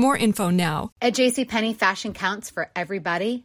more info now. At JCPenney, fashion counts for everybody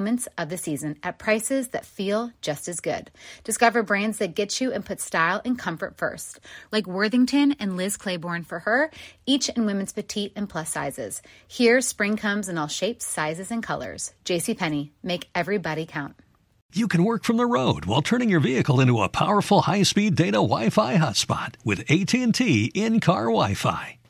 moments of the season at prices that feel just as good. Discover brands that get you and put style and comfort first, like Worthington and Liz Claiborne for her, each in women's petite and plus sizes. Here, spring comes in all shapes, sizes, and colors. JCPenney, make everybody count. You can work from the road while turning your vehicle into a powerful high-speed data Wi-Fi hotspot with AT&T in-car Wi-Fi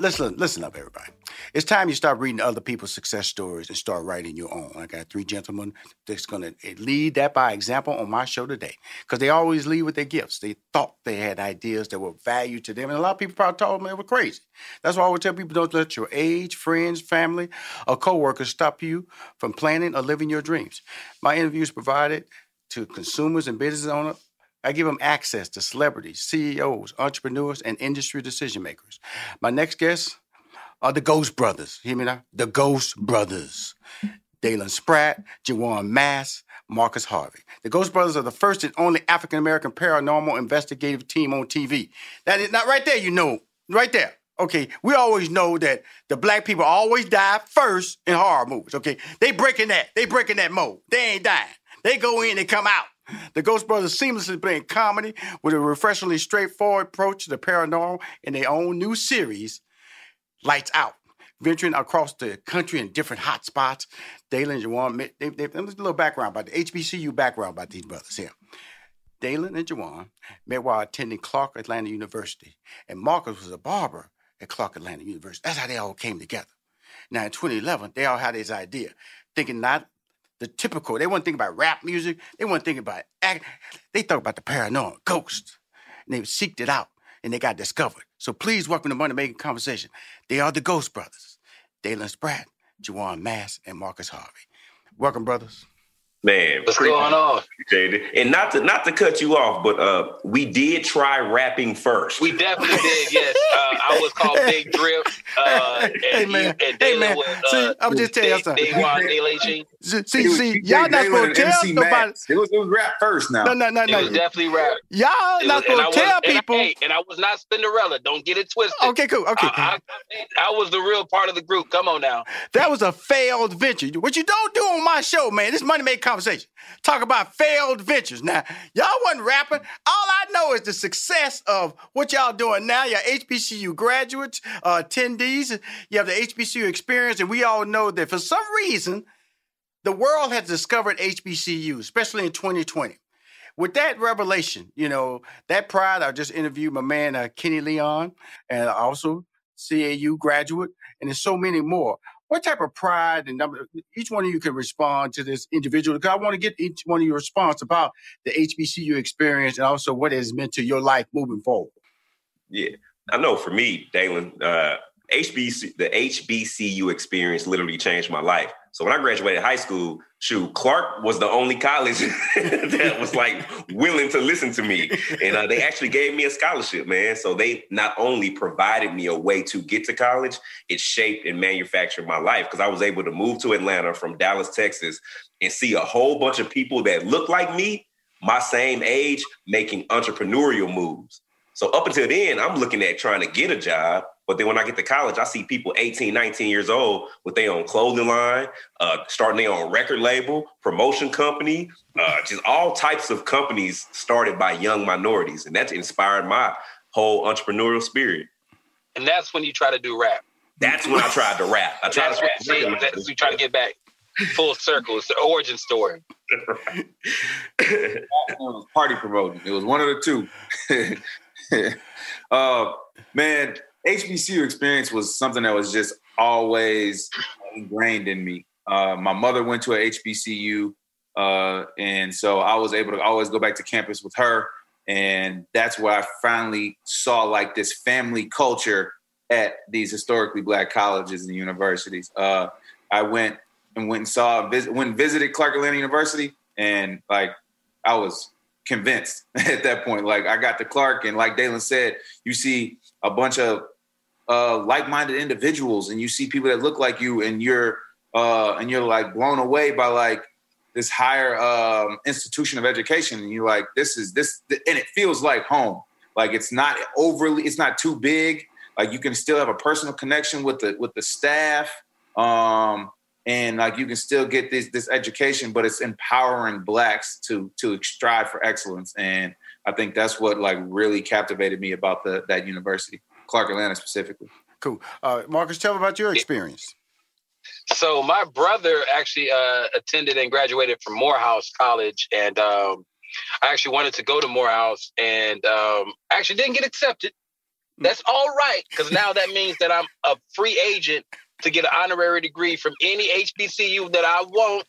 Listen, listen up, everybody. It's time you start reading other people's success stories and start writing your own. I got three gentlemen that's going to eh, lead that by example on my show today because they always lead with their gifts. They thought they had ideas that were value to them, and a lot of people probably told them they were crazy. That's why I would tell people don't let your age, friends, family, or coworkers stop you from planning or living your dreams. My interviews provided to consumers and business owners I give them access to celebrities, CEOs, entrepreneurs, and industry decision makers. My next guests are the Ghost Brothers. Hear me now? The Ghost Brothers. Dalen Spratt, Juwan Mass, Marcus Harvey. The Ghost Brothers are the first and only African American paranormal investigative team on TV. That is not right there, you know. Right there. Okay, we always know that the black people always die first in horror movies. Okay, they breaking that. They breaking that mold. They ain't dying. They go in and come out. The Ghost Brothers seamlessly blend comedy with a refreshingly straightforward approach to the paranormal in their own new series, Lights Out. Venturing across the country in different hot spots, Dalen and Juwan, they, they, a little background about the HBCU background about these brothers here. Dalen and Juwan met while attending Clark Atlanta University, and Marcus was a barber at Clark Atlanta University. That's how they all came together. Now, in 2011, they all had this idea, thinking not the typical, they weren't thinking about rap music, they weren't thinking about act, they thought about the paranormal, ghosts, and they seeked it out, and they got discovered. So please welcome to Money Making Conversation. They are the Ghost Brothers, Dalen Spratt, Juwan Mass, and Marcus Harvey. Welcome, brothers. Man, what's going on? And not to not to cut you off, but uh, we did try rapping first. We definitely did. Yes, uh, I was called Big Drip. Uh, and hey man, you, and hey man. Was, see, I'm just telling you something. They, see, see, see y'all not gonna tell nobody. It was, it was rap first. Now, no, no, no, no. It was definitely rap. Y'all it not was, gonna tell was, people. And I, and I, was not Cinderella. Don't get it twisted. Okay, cool. Okay, I, I, I was the real part of the group. Come on now. That was a failed venture. What you don't do on my show, man. This money make conversation. Talk about failed ventures. Now, y'all wasn't rapping. All I know is the success of what y'all doing now. You're HBCU graduates, uh, attendees. You have the HBCU experience, and we all know that for some reason, the world has discovered HBCU, especially in 2020. With that revelation, you know, that pride, I just interviewed my man uh, Kenny Leon, and also CAU graduate, and there's so many more. What type of pride and number, each one of you can respond to this individual because I want to get each one of your response about the HBCU experience and also what it has meant to your life moving forward. Yeah, I know for me, Dalen, uh, HBC, the HBCU experience literally changed my life. So when I graduated high school, shoot, Clark was the only college that was like willing to listen to me. And uh, they actually gave me a scholarship, man. So they not only provided me a way to get to college, it shaped and manufactured my life because I was able to move to Atlanta from Dallas, Texas, and see a whole bunch of people that look like me, my same age, making entrepreneurial moves. So up until then, I'm looking at trying to get a job. But then when I get to college, I see people 18, 19 years old with their own clothing line, uh, starting their own record label, promotion company, uh, just all types of companies started by young minorities. And that's inspired my whole entrepreneurial spirit. And that's when you try to do rap. That's when I tried to rap. I tried That's to what see, that's, we try to get back full circle. It's the origin story. party promoting. It was one of the two. uh, man, HBCU experience was something that was just always ingrained in me. Uh, my mother went to a HBCU, uh, and so I was able to always go back to campus with her, and that's where I finally saw like this family culture at these historically black colleges and universities. Uh, I went and went and saw visit, went and visited Clark Atlanta University, and like I was convinced at that point. Like I got to Clark, and like Dalen said, you see a bunch of uh, like-minded individuals, and you see people that look like you, and you're uh, and you're like blown away by like this higher um, institution of education, and you're like, this is this, and it feels like home. Like it's not overly, it's not too big. Like you can still have a personal connection with the with the staff. Um, and like you can still get this this education, but it's empowering blacks to to strive for excellence. And I think that's what like really captivated me about the that university, Clark Atlanta specifically. Cool. Uh, Marcus, tell me about your experience. So my brother actually uh, attended and graduated from Morehouse College, and um, I actually wanted to go to Morehouse, and um, actually didn't get accepted. That's all right, because now that means that I'm a free agent to get an honorary degree from any HBCU that I want.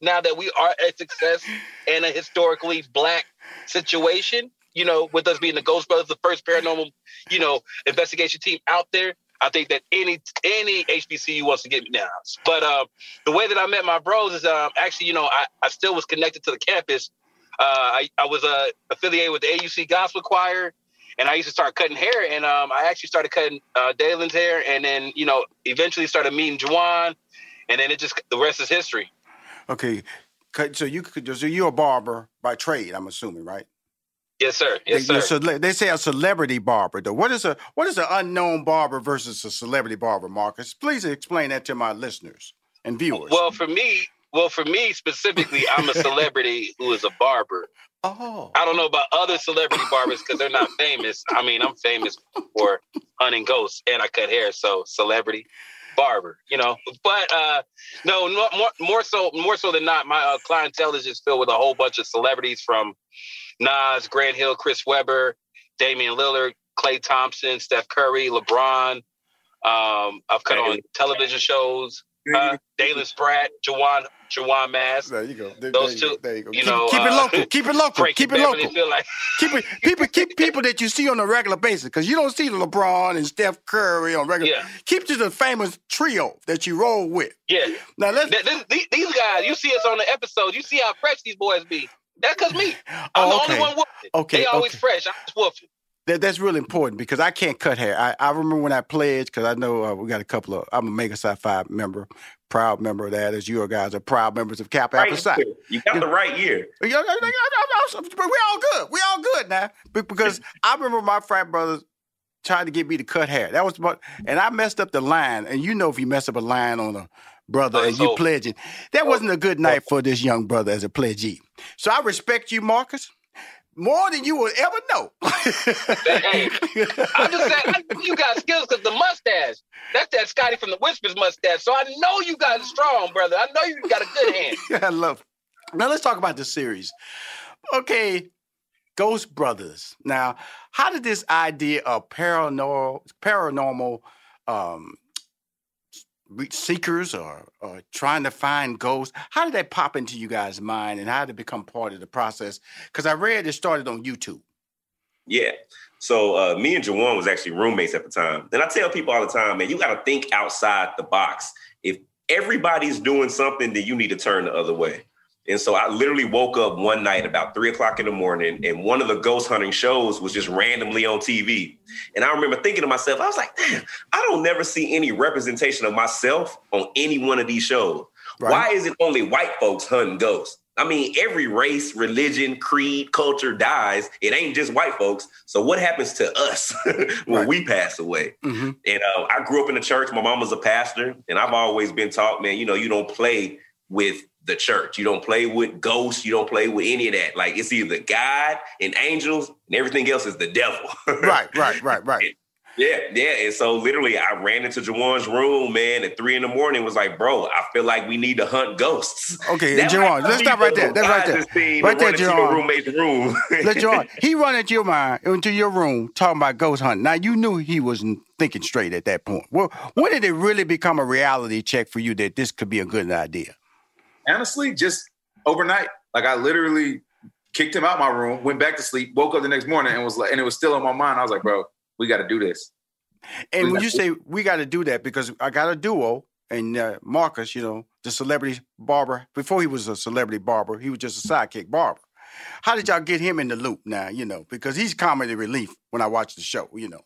Now that we are a success in a historically black situation, you know, with us being the Ghost Brothers, the first paranormal, you know, investigation team out there. I think that any any HBCU wants to get me now. But um, the way that I met my bros is um, actually, you know, I, I still was connected to the campus. Uh, I, I was uh, affiliated with the AUC Gospel Choir, and I used to start cutting hair. And um, I actually started cutting uh, Dalen's hair, and then you know, eventually started meeting Juwan, and then it just the rest is history. Okay, so you could so you're a barber by trade, I'm assuming, right? Yes, sir. Yes, They- sir. cele- they say a celebrity barber. Though, what is a what is an unknown barber versus a celebrity barber, Marcus? Please explain that to my listeners and viewers. Well, for me, well, for me specifically, I'm a celebrity who is a barber. oh, I don't know about other celebrity barbers because they're not famous. I mean, I'm famous for hunting ghosts and I cut hair, so celebrity barber, you know. But uh no, no more more so more so than not, my uh, clientele is just filled with a whole bunch of celebrities from Nas, Grant Hill, Chris Webber, Damian Lillard, Klay Thompson, Steph Curry, LeBron. Um, I've cut on television shows. Uh, Dalen Spratt, Juwan, Juwan Mass. there you go. There, Those there you, two, go. There you go. you keep, know, keep it uh, local. Keep it local. Keep it local. feel like keep it people keep people that you see on a regular basis because you don't see LeBron and Steph Curry on regular. Yeah. Keep to the famous trio that you roll with. yeah. Now let's. Th- this- these, guys, you see us on the episode, you see how fresh these boys be. That's because me. I'm Oh, the only one whooping. Okay, They always okay. fresh. I'm just whooping. That, that's really important because I can't cut hair. I, I remember when I pledged because I know uh, we got a couple of. I'm a Mega Psi Phi member, proud member of that. As you guys are proud members of Kappa Alpha Right Psi. You got the right year. But we all good. We all good now. Because I remember my frat brothers trying to get me to cut hair. That was what, and I messed up the line. And you know, if you mess up a line on a brother Oh, and you pledging, that wasn't a good night for this young brother as a pledgee. So I respect you, Marcus, more than you would ever know. Hey, I'm just saying, I know you got skills because the mustache, that's that Scotty from the Whispers mustache. So I know you got strong, brother. I know you got a good hand. I love. It. Now let's talk about the series. Okay, Ghost Brothers. Now, how did this idea of paranormal, paranormal, um, seekers or, or trying to find ghosts? How did that pop into you guys' mind and how did it become part of the process? Because I read it started on YouTube. Yeah. So uh, me and Juwan was actually roommates at the time. And I tell people all the time, man, you got to think outside the box. If everybody's doing something, then you need to turn the other way. And so I literally woke up one night about three o'clock in the morning, and one of the ghost hunting shows was just randomly on TV. And I remember thinking to myself, I was like, damn, I don't never see any representation of myself on any one of these shows. Right. Why is it only white folks hunting ghosts? I mean, every race, religion, creed, culture dies. It ain't just white folks. So what happens to us when right. we pass away? Mm-hmm. And uh, I grew up in the church. My mom was a pastor, and I've always been taught, man, you know, you don't play with the church. You don't play with ghosts. You don't play with any of that. Like it's either God and angels, and everything else is the devil. right, right, right, right. Yeah, yeah. And so literally I ran into Juwan's room, man, at three in the morning, was like, bro, I feel like we need to hunt ghosts. Okay, Juwan, let's stop right there. That's right there. Right there, Juwan. roommate's room. Let Juwan. He run into your mind, into your room, talking about ghost hunting. Now you knew he wasn't thinking straight at that point. Well, when did it really become a reality check for you that this could be a good idea? Honestly, just overnight. Like I literally kicked him out my room, went back to sleep, woke up the next morning and was like, and it was still in my mind. I was like, bro, we got to do this. And we when you say we got to do that, because I got a duo, and uh, Marcus, you know, the celebrity barber. Before he was a celebrity barber, he was just a sidekick barber. How did y'all get him in the loop now? You know, because he's comedy relief when I watch the show. You know.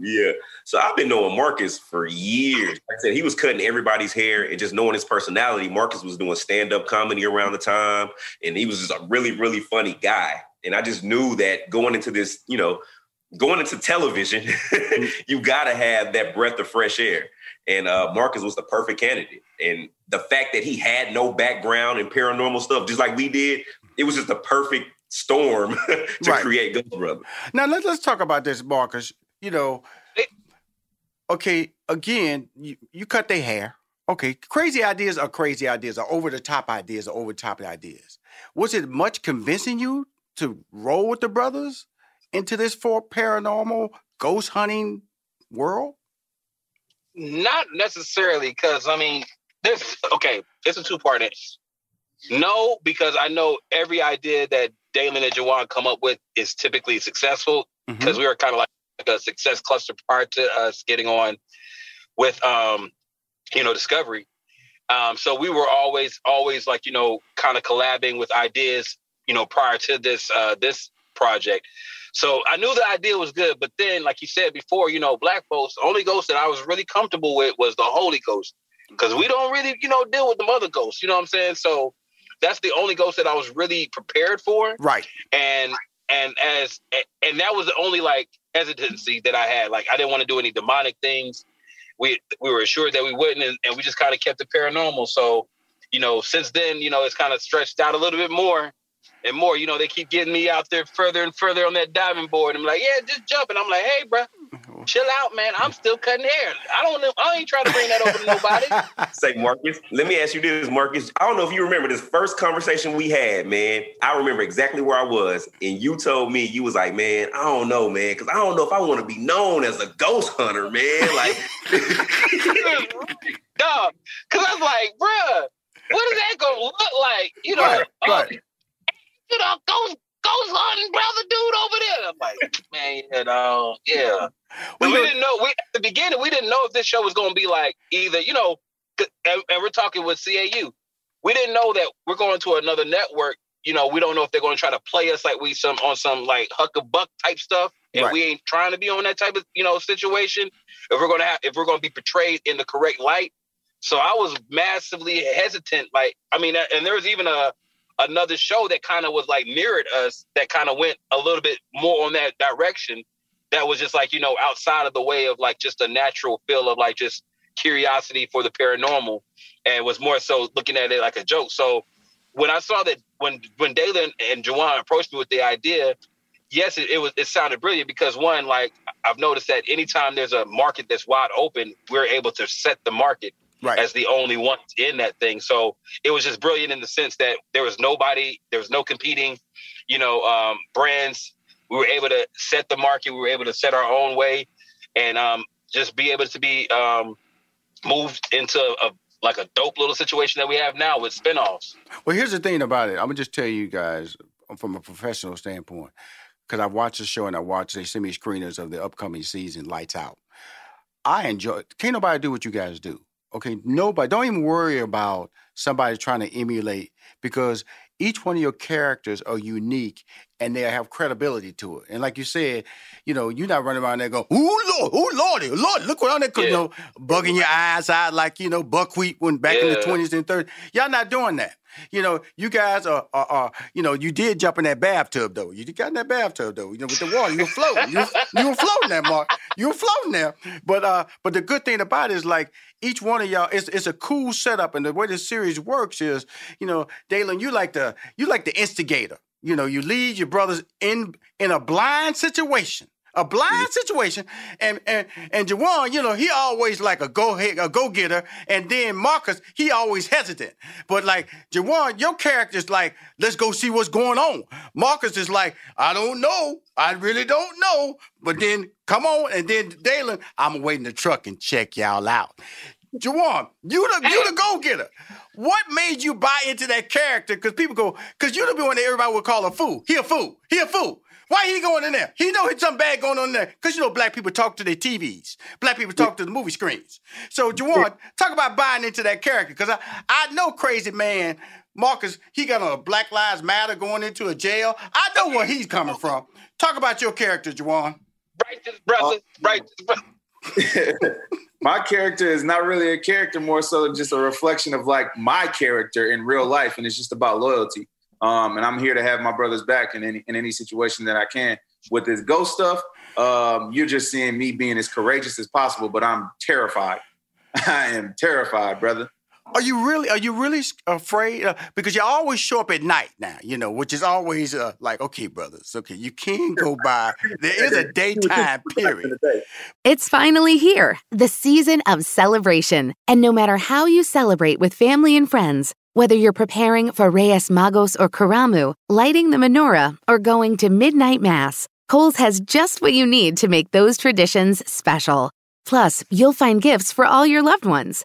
Yeah. So I've been knowing Marcus for years. Like I said, he was cutting everybody's hair and just knowing his personality. Marcus was doing stand-up comedy around the time, and he was just a really, really funny guy. And I just knew that going into this, you know, going into television, you got to have that breath of fresh air. And uh, Marcus was the perfect candidate. And the fact that he had no background in paranormal stuff, just like we did, it was just the perfect storm to right. create Ghost Brother. Now let, us talk about this, Marcus. You know, okay, again, you, you cut their hair. Okay, crazy ideas are crazy ideas, or over the top ideas are over the top ideas. Was it much convincing you to roll with the brothers? into this for paranormal ghost hunting world? Not necessarily, because I mean, this okay. It's a two part answer. No, because I know every idea that Dalen and Juwan come up with is typically successful because mm-hmm. we were kind of like a success cluster prior to us getting on with um, you know, Discovery. Um, so we were always, always like, you know, kind of collabing with ideas, you know, prior to this uh this project. So I knew the idea was good, but then, like you said before, you know, black folks, the only ghost that I was really comfortable with was the Holy Ghost. Because we don't really, you know, deal with the mother ghosts. You know what I'm saying? So that's the only ghost that I was really prepared for. Right. And and as and that was the only like hesitancy that I had. Like I didn't want to do any demonic things. We we were assured that we wouldn't, and, and we just kind of kept it paranormal. So, you know, since then, you know, it's kind of stretched out a little bit more and more. You know, they keep getting me out there further and further on that diving board. I'm like, yeah, just jump. And I'm like, hey, bro, chill out, man. I'm still cutting hair. I don't know. I ain't trying to bring that over to nobody. Say, Marcus, let me ask you this, Marcus. I don't know if you remember this first conversation we had, man. I remember exactly where I was. And you told me, you was like, man, I don't know, man, because I don't know if I want to be known as a ghost hunter, man. Like, dog. Because I was like, bruh, what is that going to look like? You know, right, right oh, you know, ghost ghost hunting brother dude over there. I'm like, man, you know, yeah. But we didn't know. We at the beginning, we didn't know if this show was going to be like either, you know, and, and, we're talking with CAU. We didn't know that we're going to another network. You know, we don't know if they're going to try to play us like we some on some like huck a buck type stuff, and right. we ain't trying to be on that type of you know situation. If we're going to have, if we're going to be portrayed in the correct light. So I was massively hesitant. Like, I mean, and there was even a another show that kind of was like mirrored us that kind of went a little bit more on that direction that was just like you know outside of the way of like just a natural feel of like just curiosity for the paranormal and was more so looking at it like a joke. So when i saw that when when Dalen and Juwan approached me with the idea yes it, it was it sounded brilliant because one like i've noticed that anytime there's a market that's wide open we're able to set the market right. as the only ones in that thing. So it was just brilliant in the sense that there was nobody, there was no competing, you know, um, brands. We were able to set the market. We were able to set our own way, and um, just be able to be um, moved into a like a dope little situation that we have now with spinoffs. Well, here's the thing about it. I'm gonna just tell you guys from a professional standpoint, because I watched the show and I watched they send me screeners of the upcoming season, Lights Out. I enjoy. Can't nobody do what you guys do. Okay, nobody. Don't even worry about somebody trying to emulate because each one of your characters are unique and they have credibility to it. And like you said, you know, you're not running around there going, "Ooh Lord, ooh Lordy, Lord, look what on there," yeah. you know, bugging your eyes out like you know buckwheat when back yeah. in the twenties and thirties. Y'all not doing that. You know, you guys are, are, are, you know, you did jump in that bathtub though. You got in that bathtub though. You know, with the water, you were floating. You, you were floating there, Mark. You were floating there. But uh, but the good thing about it is like each one of y'all, it's it's a cool setup, and the way the series works is, you know, Dalen, you like the you like the instigator. You know, you lead your brothers in in a blind situation a blind situation. And and and Juwan, you know, he always like a go a go getter, and then Marcus, he always hesitant. But like Juwan, your character's like, let's go see what's going on. Marcus is like, I don't know, I really don't know. But then come on, and then Dalen, I'm waiting the truck and check y'all out. Juwan, you the you the go getter. What made you buy into that character? Because people go, because you the one that everybody would call a fool. He a fool. He a fool. Why he going in there? He know it's something bad going on in there. Because you know black people talk to their TVs. Black people talk to the movie screens. So Juwan, talk about buying into that character. Because I, I know crazy man, Marcus, he got a Black Lives Matter going into a jail. I know where he's coming from. Talk about your character, Juwan. Righteous brother, uh, righteous brother. my character is not really a character, more so just a reflection of like my character in real life, and it's just about loyalty. Um, and I'm here to have my brothers back in any in any situation that I can. With this ghost stuff, um, you're just seeing me being as courageous as possible, but I'm terrified. I am terrified, brother. Are you really? Are you really afraid? Uh, because you always show up at night now, you know, which is always uh, like, okay, brothers, okay, you can go by. There is a daytime period. It's finally here, the season of celebration, and no matter how you celebrate with family and friends, whether you're preparing for Reyes Magos or Karamu, lighting the menorah, or going to midnight mass, Kohl's has just what you need to make those traditions special. Plus, you'll find gifts for all your loved ones.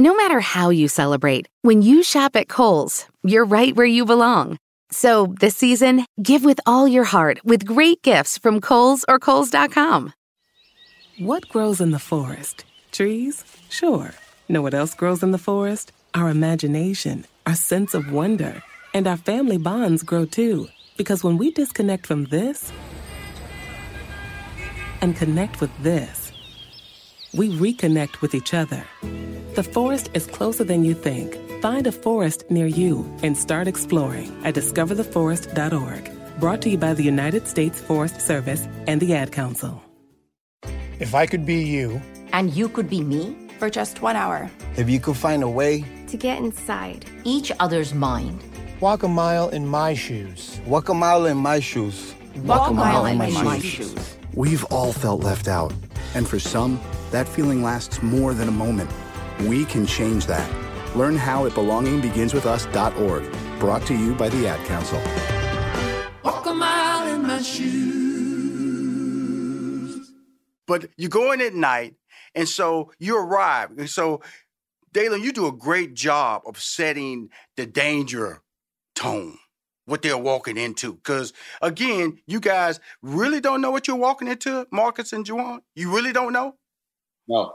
No matter how you celebrate, when you shop at Kohl's, you're right where you belong. So this season, give with all your heart with great gifts from Kohl's or Kohl's.com. What grows in the forest? Trees? Sure. Know what else grows in the forest? Our imagination, our sense of wonder, and our family bonds grow too. Because when we disconnect from this and connect with this, we reconnect with each other. The forest is closer than you think. Find a forest near you and start exploring at discovertheforest.org. Brought to you by the United States Forest Service and the Ad Council. If I could be you, and you could be me for just one hour, if you could find a way to get inside each other's mind, walk a mile in my shoes, walk a mile in my shoes, walk, walk a mile, mile in, my, my shoes. shoes. We've all felt left out, and for some, that feeling lasts more than a moment. We can change that. Learn how at belongingbeginswithus.org. Brought to you by the Ad Council. Walk a mile in my shoes. But you go in at night, and so you arrive. And so, Dalen, you do a great job of setting the danger tone what they're walking into. Because again, you guys really don't know what you're walking into, Marcus and Juwan. You really don't know. No.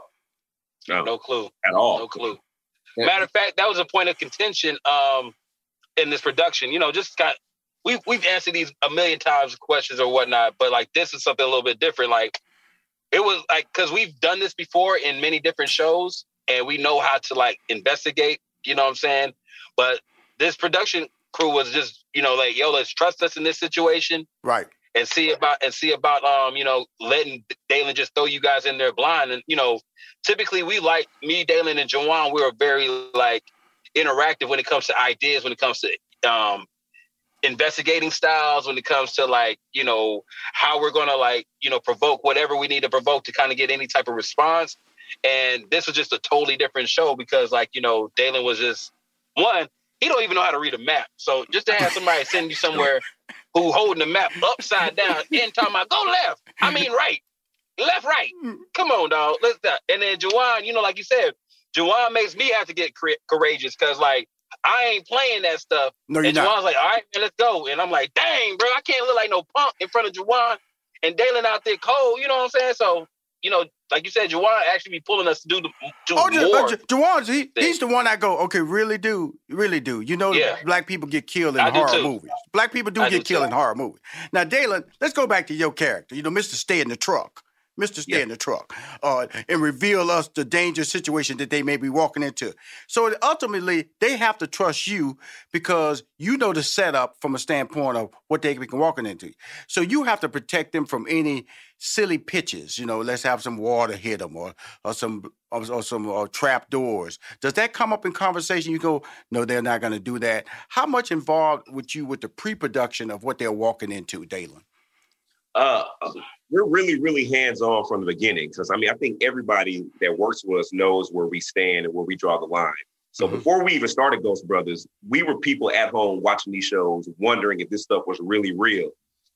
No, no clue at all. No clue. Yeah. Matter of fact, that was a point of contention um, in this production. You know, just got we've we've answered these a million times questions or whatnot, but like this is something a little bit different. Like it was like because we've done this before in many different shows, and we know how to like investigate. You know what I'm saying? But this production crew was just you know like yo, let's trust us in this situation. Right and see about and see about um you know letting Dalen just throw you guys in there blind and you know typically we like me Dalen and Juwan we are very like interactive when it comes to ideas, when it comes to um, investigating styles, when it comes to like, you know, how we're gonna like, you know, provoke whatever we need to provoke to kind of get any type of response. And this was just a totally different show because, like, you know, Dalen was just one, he don't even know how to read a map. So just to have somebody send you somewhere who holding the map upside down and talking about go left, I mean right, left, right. Come on, dog. Let's that. And then Juwan, you know, like you said, Juwan makes me have to get courageous because like I ain't playing that stuff. No, you're and not. Juwan's like, all right, man, let's go. And I'm like, dang, bro, I can't look like no punk in front of Juwan and Dalen out there cold. You know what I'm saying? So, you know, like you said, Juwan actually be pulling us to do the do Oh, more. he, he's the one I go, okay, really do, really do. You know, Yeah. black people get killed in I horror movies. Black people do I get do killed too. in horror movies. Now, Dalen, let's go back to your character. You know, Mr. Stay in the truck. Mr. Stay in the truck, uh, and reveal us the dangerous situation that they may be walking into. So ultimately, they have to trust you because you know the setup from a standpoint of what they can be walking into. So you have to protect them from any silly pitches. You know, let's have some water hit them or or some or, or some uh, trap doors. Does that come up in conversation? You go, no, they're not going to do that. How much involved with you with the pre-production of what they're walking into, Dalen? Uh, we're really, really hands on from the beginning because I mean, I think everybody that works with us knows where we stand and where we draw the line. So mm-hmm. before we even started Ghost Brothers, we were people at home watching these shows, wondering if this stuff was really real.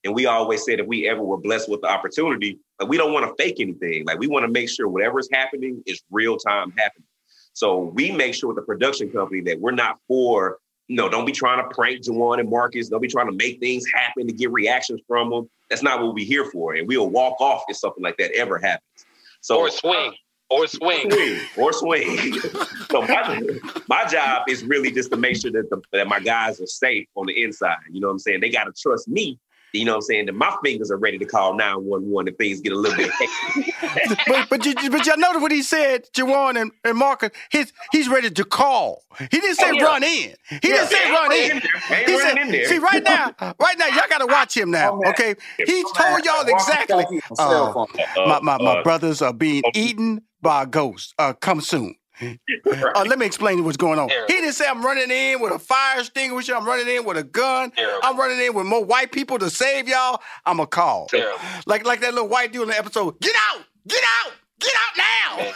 And we always said if we ever were blessed with the opportunity, like we don't want to fake anything. Like we want to make sure whatever's happening is real time happening. So we make sure with the production company that we're not for, know, don't be trying to prank Juwan and Marcus. Don't be trying to make things happen to get reactions from them. That's not what we're here for. And we'll walk off if something like that ever happens. So or swing. Or swing. swing or swing. so my, my job is really just to make sure that the, that my guys are safe on the inside. You know what I'm saying? They got to trust me. You know what I'm saying? That my fingers are ready to call 911 if things get a little bit hectic. but but you, but y'all notice what he said, Juwan and, and Marcus. His he's ready to call. He didn't say Oh, yeah. run in. He Yeah, didn't say ain't run in. in He running said, in there. see right now, right now, y'all got to watch him now. Okay, he told y'all exactly. Uh, my my, my Uh, brothers are being eaten by a ghost. Uh, come soon. Uh, let me explain what's going on. He didn't say I'm running in with a fire extinguisher. I'm running in with a gun. I'm running in with more white people to save y'all. I'm a call. Like like that little white dude in the episode. Get out! Get out! Get out now!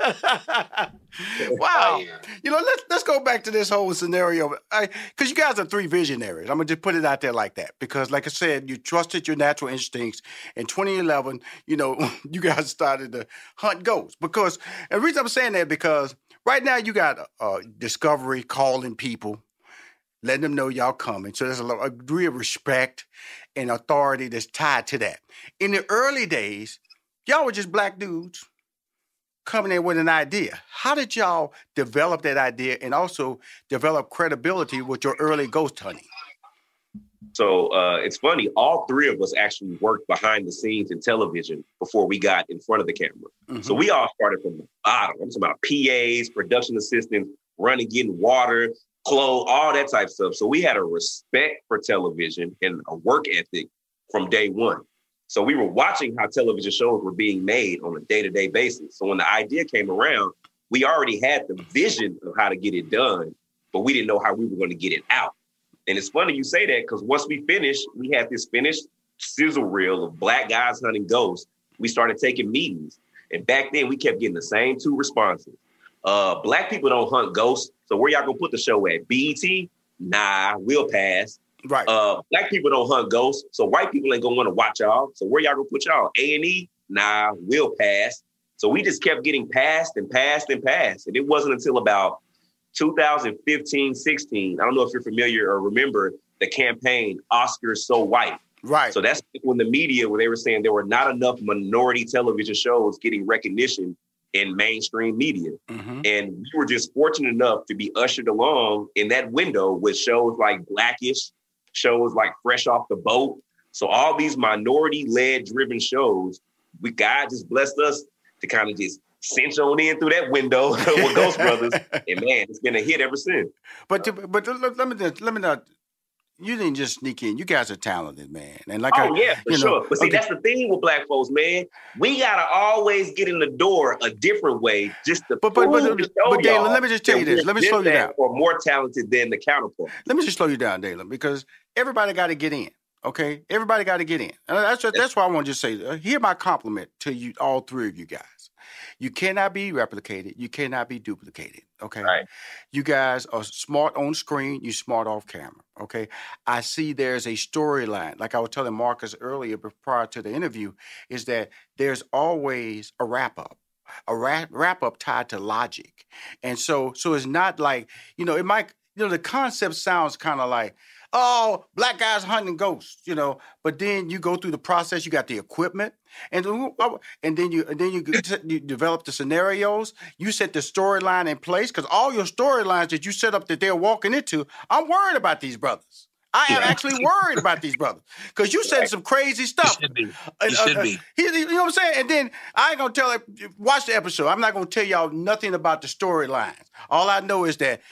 wow. You know, let's let's go back to this whole scenario. Because you guys are three visionaries. I'm gonna just put it out there like that. Because, like I said, you trusted your natural instincts. In 2011, you know, you guys started to hunt ghosts. Because and the reason I'm saying that because right now you got uh, Discovery calling people, letting them know y'all coming. So there's a, a degree of respect and authority that's tied to that. In the early days, y'all were just black dudes coming in with an idea. How did y'all develop that idea and also develop credibility with your early ghost hunting? So uh, it's funny, all three of us actually worked behind the scenes in television before we got in front of the camera. So we all started from the bottom. I'm talking about PAs, production assistants, running, getting water, clothes, all that type of stuff. So we had a respect for television and a work ethic from day one. So we were watching how television shows were being made on a day-to-day basis. So when the idea came around, we already had the vision of how to get it done, but we didn't know how we were going to get it out. And it's funny you say that because once we finished, we had this finished sizzle reel of black guys hunting ghosts. We started taking meetings. And back then we kept getting the same two responses. Uh, black people don't hunt ghosts. So where y'all gonna put the show at? BET? Nah, we'll pass. Right. Uh, black people don't hunt ghosts. So white people ain't gonna want to watch y'all. So where y'all gonna put y'all? A&E? Nah, we'll pass. So we just kept getting passed and passed and passed. And it wasn't until about 2015, 16. I don't know if you're familiar or remember the campaign Oscars So White. Right. So that's when the media, where they were saying there were not enough minority television shows getting recognition in mainstream media. And we were just fortunate enough to be ushered along in that window with shows like Blackish, shows like Fresh Off the Boat. So all these minority-led driven shows, we God just blessed us to kind of just cinch on in through that window with Ghost Brothers. And man, it's been a hit ever since. But to, but let let me just- let me not. You didn't just sneak in. You guys are talented, man. And like, oh I, yeah, for you know, sure. But see, okay. that's the thing with black folks, man. We gotta always get in the door a different way, just to But- but- but- but Dalen, y'all let me just tell you this. Let me slow you down. that Or more talented than the counterpart. Let me just slow you down, Dalen, because everybody got to get in. Okay, everybody got to get in. And that's just, that's why I want to just say, uh, here my compliment to you, all three of you guys. You cannot be replicated. You cannot be duplicated. Okay, Right. you guys are smart on screen. You smart off camera. Okay, I see there's a storyline. Like I was telling Marcus earlier, prior to the interview, is that there's always a wrap up a wrap, wrap up tied to logic. And so so it's not like, you know, it might, you know, the concept sounds kind of like, oh, black guys hunting ghosts, you know, but then you go through the process, you got the equipment, and then- and then you and then you, you develop the scenarios, you set the storyline in place, because all your storylines that you set up that they're walking into, I'm worried about these brothers. I am actually worried about these brothers because you said some crazy stuff. should be. You should be. Uh, uh, he- you know what I'm saying? And then I ain't gonna tell it. Watch the episode. I'm not gonna tell y'all nothing about the storylines. All I know is that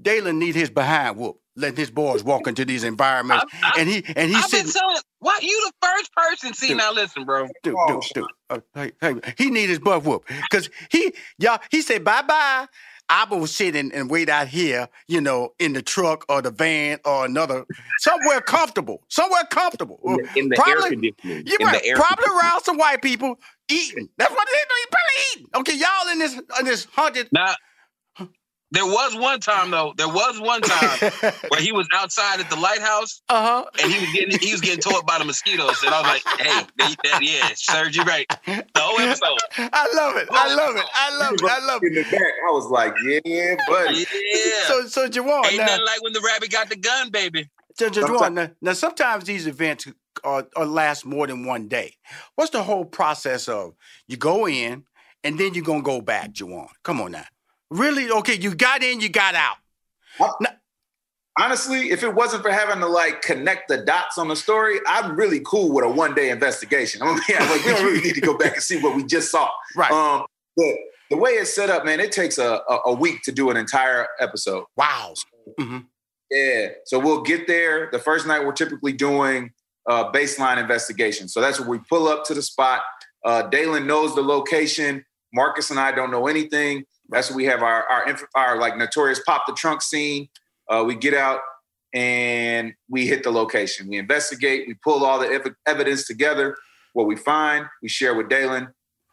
Dalen need his behind whoop, letting his boys walk into these environments, and he and he's I've been sitting. telling. Why you the first person? See Dude. now, listen, bro. Dude, dude, dude. Uh, hey, hey, he need his butt whoop because he, y'all, he said bye bye. I will sit and, and wait out here, you know, in the truck or the van or another somewhere comfortable, somewhere comfortable. In the, in the air conditioning. You're in right. the air Probably conditioning. around some white people eating. That's what they do. Probably eating. Okay, y'all in this in this haunted. Now, there was one time though. There was one time where he was outside at the lighthouse, uh huh, and he was getting he was getting tore by the mosquitoes, and I was like, "Hey, that, that, yeah, served you're right." The whole episode. I love it. I love it. I love it. I love it In the back, I was like, yeah, buddy. Yeah. So, so Javon, Ain't now, nothing like when the rabbit got the gun, baby. so, Javon, now, now, sometimes these events are, are last more than one day. What's the whole process of you go in and then you're gonna go back, Juwan? Come on now. Really? Okay, you got in, you got out. Honestly, if it wasn't for having to like connect the dots on the story, I'm really cool with a one day investigation. I'm gonna be like, we don't really need to go back and see what we just saw. Right. Um, but the way it's set up, man, it takes a, a, a week to do an entire episode. Wow. Mm-hmm. Yeah. So we'll get there. The first night, we're typically doing uh, baseline investigation. So that's where we pull up to the spot. Uh, Dalen knows the location. Marcus and I don't know anything. That's where we have our our, our like notorious pop the trunk scene. Uh, we get out and we hit the location. We investigate. We pull all the ev- evidence together. What we find, we share with Dalen.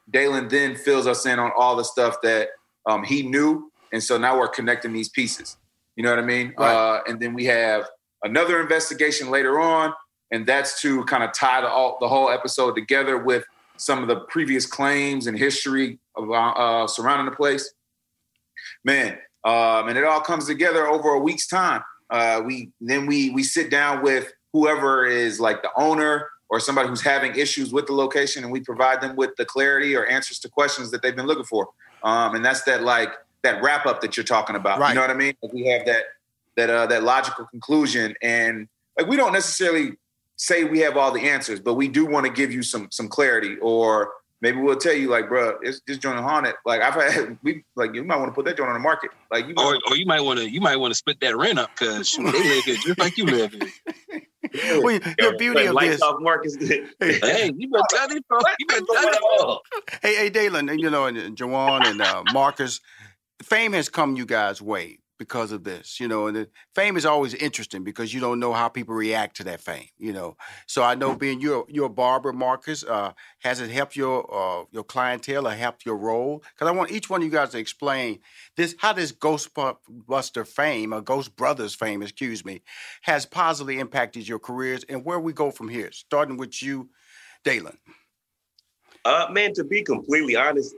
Dalen then fills us in on all the stuff that um, he knew, and so now we're connecting these pieces. You know what I mean? Right. Uh, and then we have another investigation later on, and that's to kind of tie the, all, the whole episode together with some of the previous claims and history of, uh, surrounding the place. Man, um, and it all comes together over a week's time. Uh, we then we we sit down with whoever is like the owner or somebody who's having issues with the location, and we provide them with the clarity or answers to questions that they've been looking for. Um, and that's that like that wrap up that you're talking about. Right. You know what I mean? Like we have that that uh, that logical conclusion, and like we don't necessarily say we have all the answers, but we do want to give you some some clarity, or maybe we'll tell you like, bro, it's this joint is haunted. Like I've had we like you might want to put that joint on the market. Like you might Or, or you might want to you might want to split that rent up because they live here just like you live here. Well, the beauty of lights this. off Marcus. Hey, you better tell these folks. You better tell these folks. Hey, hey, Dalen, you know, and and Juwan and uh, Marcus, fame has come you guys' way because of this, you know, and the fame is always interesting because you don't know how people react to that fame, you know. So I know being you're you're barber, Marcus, uh, has it helped your uh, your clientele or helped your role? Because I want each one of you guys to explain this how this Ghostbuster fame or Ghost Brothers fame, excuse me, has positively impacted your careers and where we go from here. Starting with you, Dalen. Uh, man, to be completely honest,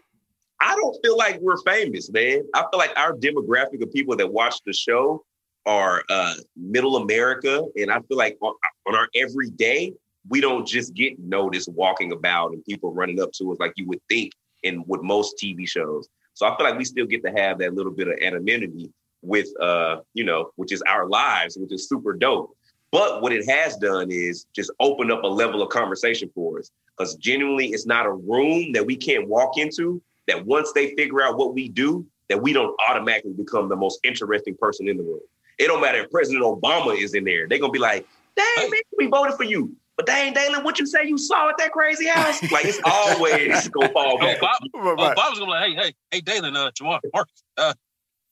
I don't feel like we're famous, man. I feel like our demographic of people that watch the show are uh, middle America, and I feel like on, on our everyday, we don't just get noticed walking about and people running up to us like you would think in with most TV shows. So I feel like we still get to have that little bit of anonymity with, uh, you know, which is our lives, which is super dope. But what it has done is just open up a level of conversation for us. Because genuinely, it's not a room that we can't walk into that once they figure out what we do, that we don't automatically become the most interesting person in the room. It don't matter if President Obama is in there. They're gonna be like, dang, man, we voted for you. But dang, Dalen, what you say you saw at that crazy house? Like it's always gonna fall back. Bob, oh, Bob's gonna be like, hey, hey, hey, Dalen, uh, Juwan, Mark, uh,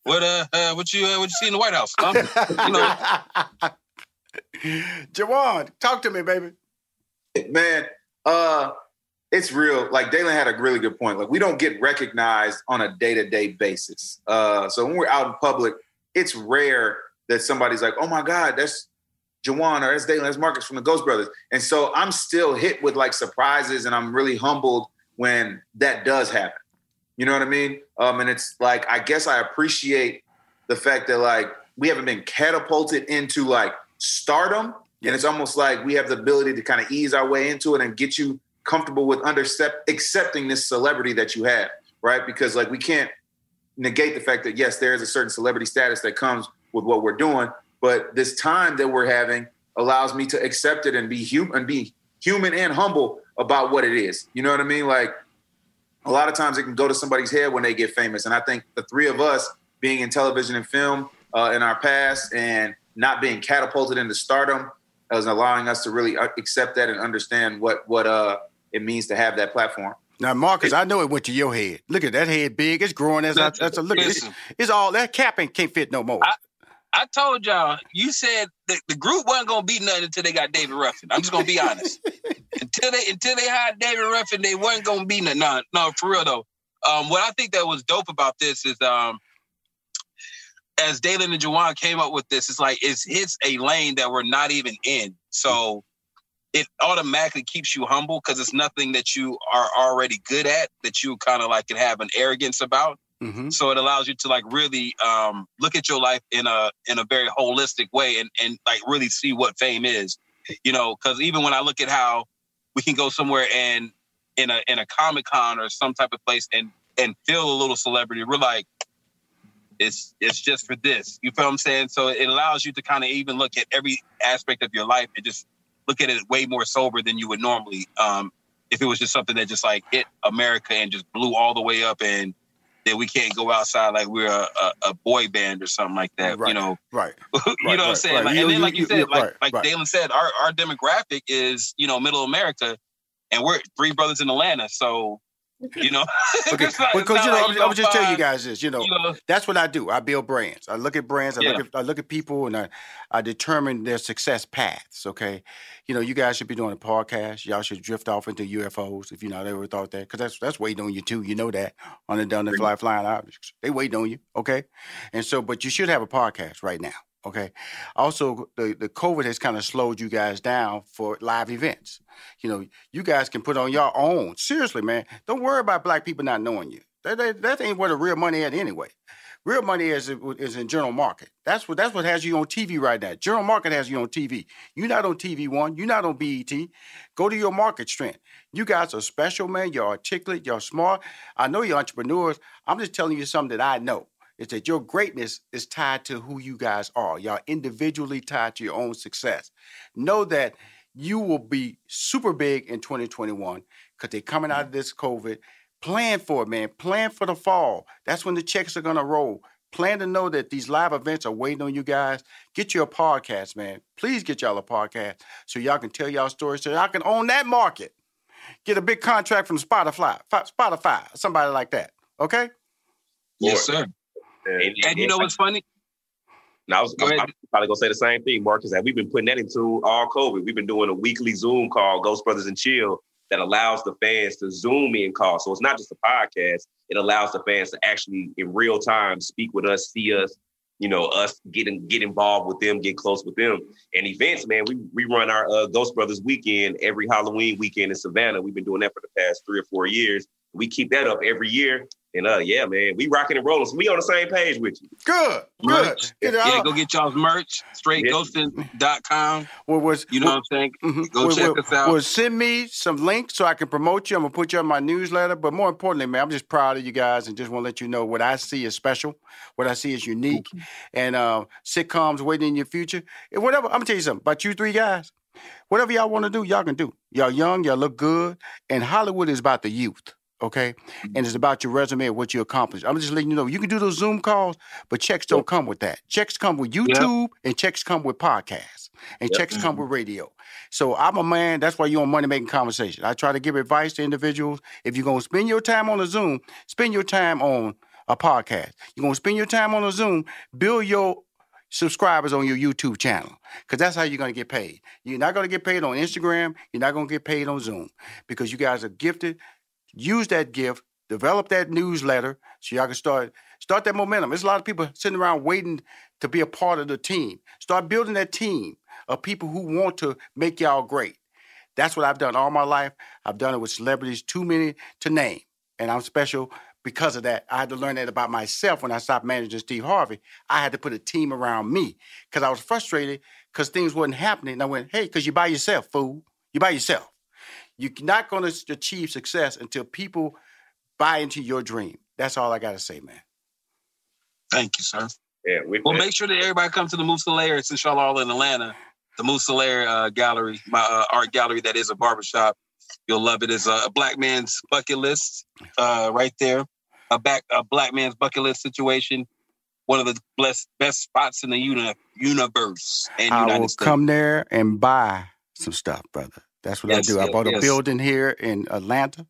what, uh, uh, what you, uh, what you see in the White House? Um, you know. Juwan, talk to me, baby. Man, uh, it's real. Like Dalen had a really good point. Like we don't get recognized on a day to day basis. Uh, so when we're out in public, it's rare that somebody's like, "Oh my God, that's Juwan or that's Dalen, that's Marcus from the Ghost Brothers." And so I'm still hit with like surprises, and I'm really humbled when that does happen. You know what I mean? Um, and it's like I guess I appreciate the fact that like we haven't been catapulted into like stardom, and it's almost like we have the ability to kind of ease our way into it and get you comfortable with under accepting this celebrity that you have, right? Because like we can't negate the fact that yes, there is a certain celebrity status that comes with what we're doing, but this time that we're having allows me to accept it and be human and be human and humble about what it is. You know what I mean? Like a lot of times it can go to somebody's head when they get famous, and I think the three of us being in television and film uh, in our past and not being catapulted into stardom is allowing us to really uh, accept that and understand what what uh it means to have that platform. Now, Marcus, I know it went to your head. Look at that head, big. It's growing as I. That's a look. It's, it's all that capping can't fit no more. I, I told y'all. You said the, the group wasn't gonna be nothing until they got David Ruffin. I'm just gonna be honest. until they until they hired David Ruffin, they wasn't gonna be nothing. No, no, for real though. Um, what I think that was dope about this is um, as Dalen and Juwan came up with this, it's like it hits a lane that we're not even in. So it automatically keeps you humble because it's nothing that you are already good at that you kind of like can have an arrogance about. Mm-hmm. So it allows you to like really um, look at your life in a in a very holistic way and and like really see what fame is. You know, because even when I look at how we can go somewhere and in a in a comic con or some type of place and and feel a little celebrity, we're like, it's it's just for this. You feel what I'm saying? So it allows you to kind of even look at every aspect of your life and just look at it way more sober than you would normally. Um, if it was just something that just like hit America and just blew all the way up and then we can't go outside like we're a, a, a boy band or something like that. Right, you know, right? you right, know what I'm saying? right. Like, You- and then, like you, you- said, like like. Dalen said, our our demographic is you know middle America, and we're three brothers in Atlanta. So you know, Okay, not- because you know, like I'm, you I'm just tell you guys this. You know, you know- that's what I do. I build brands. I look at brands. I Yeah. look at I look at people, and I, I determine their success paths. Okay, you know, you guys should be doing a podcast. Y'all should drift off into UFOs if you not ever thought that, because that's that's waiting on you too. You know that on the down the fly flying objects. They waiting on you. Okay, and so, but you should have a podcast right now. Okay. Also, the, the COVID has kind of slowed you guys down for live events. You know, you guys can put on your own. Seriously, man. Don't worry about black people not knowing you. That, that, that ain't where the real money at anyway. Real money is is in general market. That's what that's what has you on TV right now. General market has you on TV. You're not on TV One. You're not on BET. Go to your market strength. You guys are special, man. You're articulate. You're smart. I know you're entrepreneurs. I'm just telling you something that I know. Is that your greatness is tied to who you guys are. Y'all individually tied to your own success. Know that you will be super big in 2021 because they're coming out mm-hmm. of this COVID. Plan for it, man. Plan for the fall. That's when the checks are gonna roll. Plan to know that these live events are waiting on you guys. Get you a podcast, man. Please get y'all a podcast so y'all can tell y'all stories so y'all can own that market. Get a big contract from Spotify, Spotify, somebody like that. Okay? Yes, sir. And, And you know what's funny? And I was Go I'm. I'm probably gonna say the same thing, Marcus. That we've been putting that into all COVID. We've been doing a weekly Zoom call, Ghost Brothers and Chill, that allows the fans to Zoom in call. So it's not just a podcast; it allows the fans to actually in real time speak with us, see us, you know, us getting get involved with them, get close with them. And events, man, we we run our uh, Ghost Brothers weekend every Halloween weekend in Savannah. We've been doing that for the past three or four years. We keep that up every year. And uh, yeah, man, we rocking and rolling. So we on the same page with you. Good, Merch. Get it Yeah, go get y'all's merch. Straightghosting.com. What was You know what I'm saying? Go Well, check well, us out. Well, send me some links so I can promote you. I'm gonna put you on my newsletter. But more importantly, man, I'm just proud of you guys and just want to let you know what I see is special, what I see is unique, and uh, sitcoms waiting in your future. And whatever, I'm gonna tell you something about you three guys. Whatever y'all want to do, y'all can do. Y'all young, y'all look good, and Hollywood is about the youth. Okay? Mm-hmm. And it's about your resume and what you accomplished. I'm just letting you know you can do those Zoom calls, but checks don't come with that. Checks come with YouTube, and checks come with podcasts, and Yep. checks come mm-hmm. with radio. So I'm a man. That's why you're on money making conversation. I try to give advice to individuals. If you're gonna spend your time on a Zoom, spend your time on a podcast. You're gonna spend your time on a Zoom, build your subscribers on your YouTube channel because that's how you're going to get paid. You're not going to get paid on Instagram. You're not going to get paid on Zoom because you guys are gifted. Use that gift, develop that newsletter so y'all can start start that momentum. There's a lot of people sitting around waiting to be a part of the team. Start building that team of people who want to make y'all great. That's what I've done all my life. I've done it with celebrities, too many to name. And I'm special because of that. I had to learn that about myself when I stopped managing Steve Harvey. I had to put a team around me because I was frustrated because things wasn't happening. And I went, hey, because you by yourself, fool. You by yourself. You're not going to achieve success until people buy into your dream. That's all I got to say, man. Thank you, sir. Yeah, with Well, make sure that everybody comes to the Moose Lair since y'all all in Atlanta. The Moose Lair uh, Gallery, my uh, art gallery that is a barbershop. You'll love it. It's a, black man's bucket list uh, right there. A back a black man's bucket list situation. One of the best best spots in the uni- universe and I United will States. come there and buy some stuff, brother. That's what Yes, I do. I yes, bought a yes. building here in Atlanta,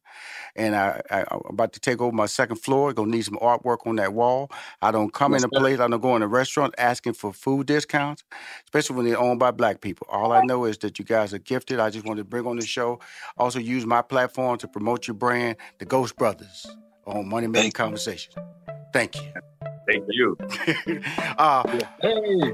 and I, I, I'm about to take over my second floor. Gonna need some artwork on that wall. I don't come Yes, in a place. I don't go in a restaurant asking for food discounts, especially when they're owned by black people. All I know is that you guys are gifted. I just wanted to bring on the show. Also, use my platform to promote your brand, the Ghost Brothers, on Money Making Conversations. Thank you. Thank you. uh, Hey.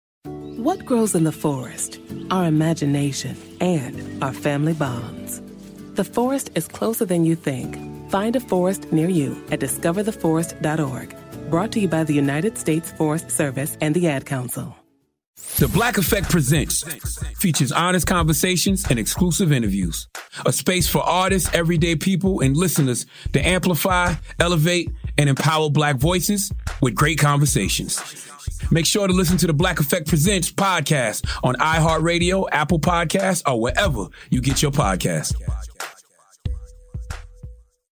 What grows in the forest? Our imagination and our family bonds. The forest is closer than you think. Find a forest near you at discovertheforest.org. Brought to you by the United States Forest Service and the Ad Council. The Black Effect Presents features honest conversations and exclusive interviews. A space for artists, everyday people, and listeners to amplify, elevate, and empower Black voices with great conversations. Make sure to listen to the Black Effect Presents podcast on iHeartRadio, Apple Podcasts, or wherever you get your podcasts.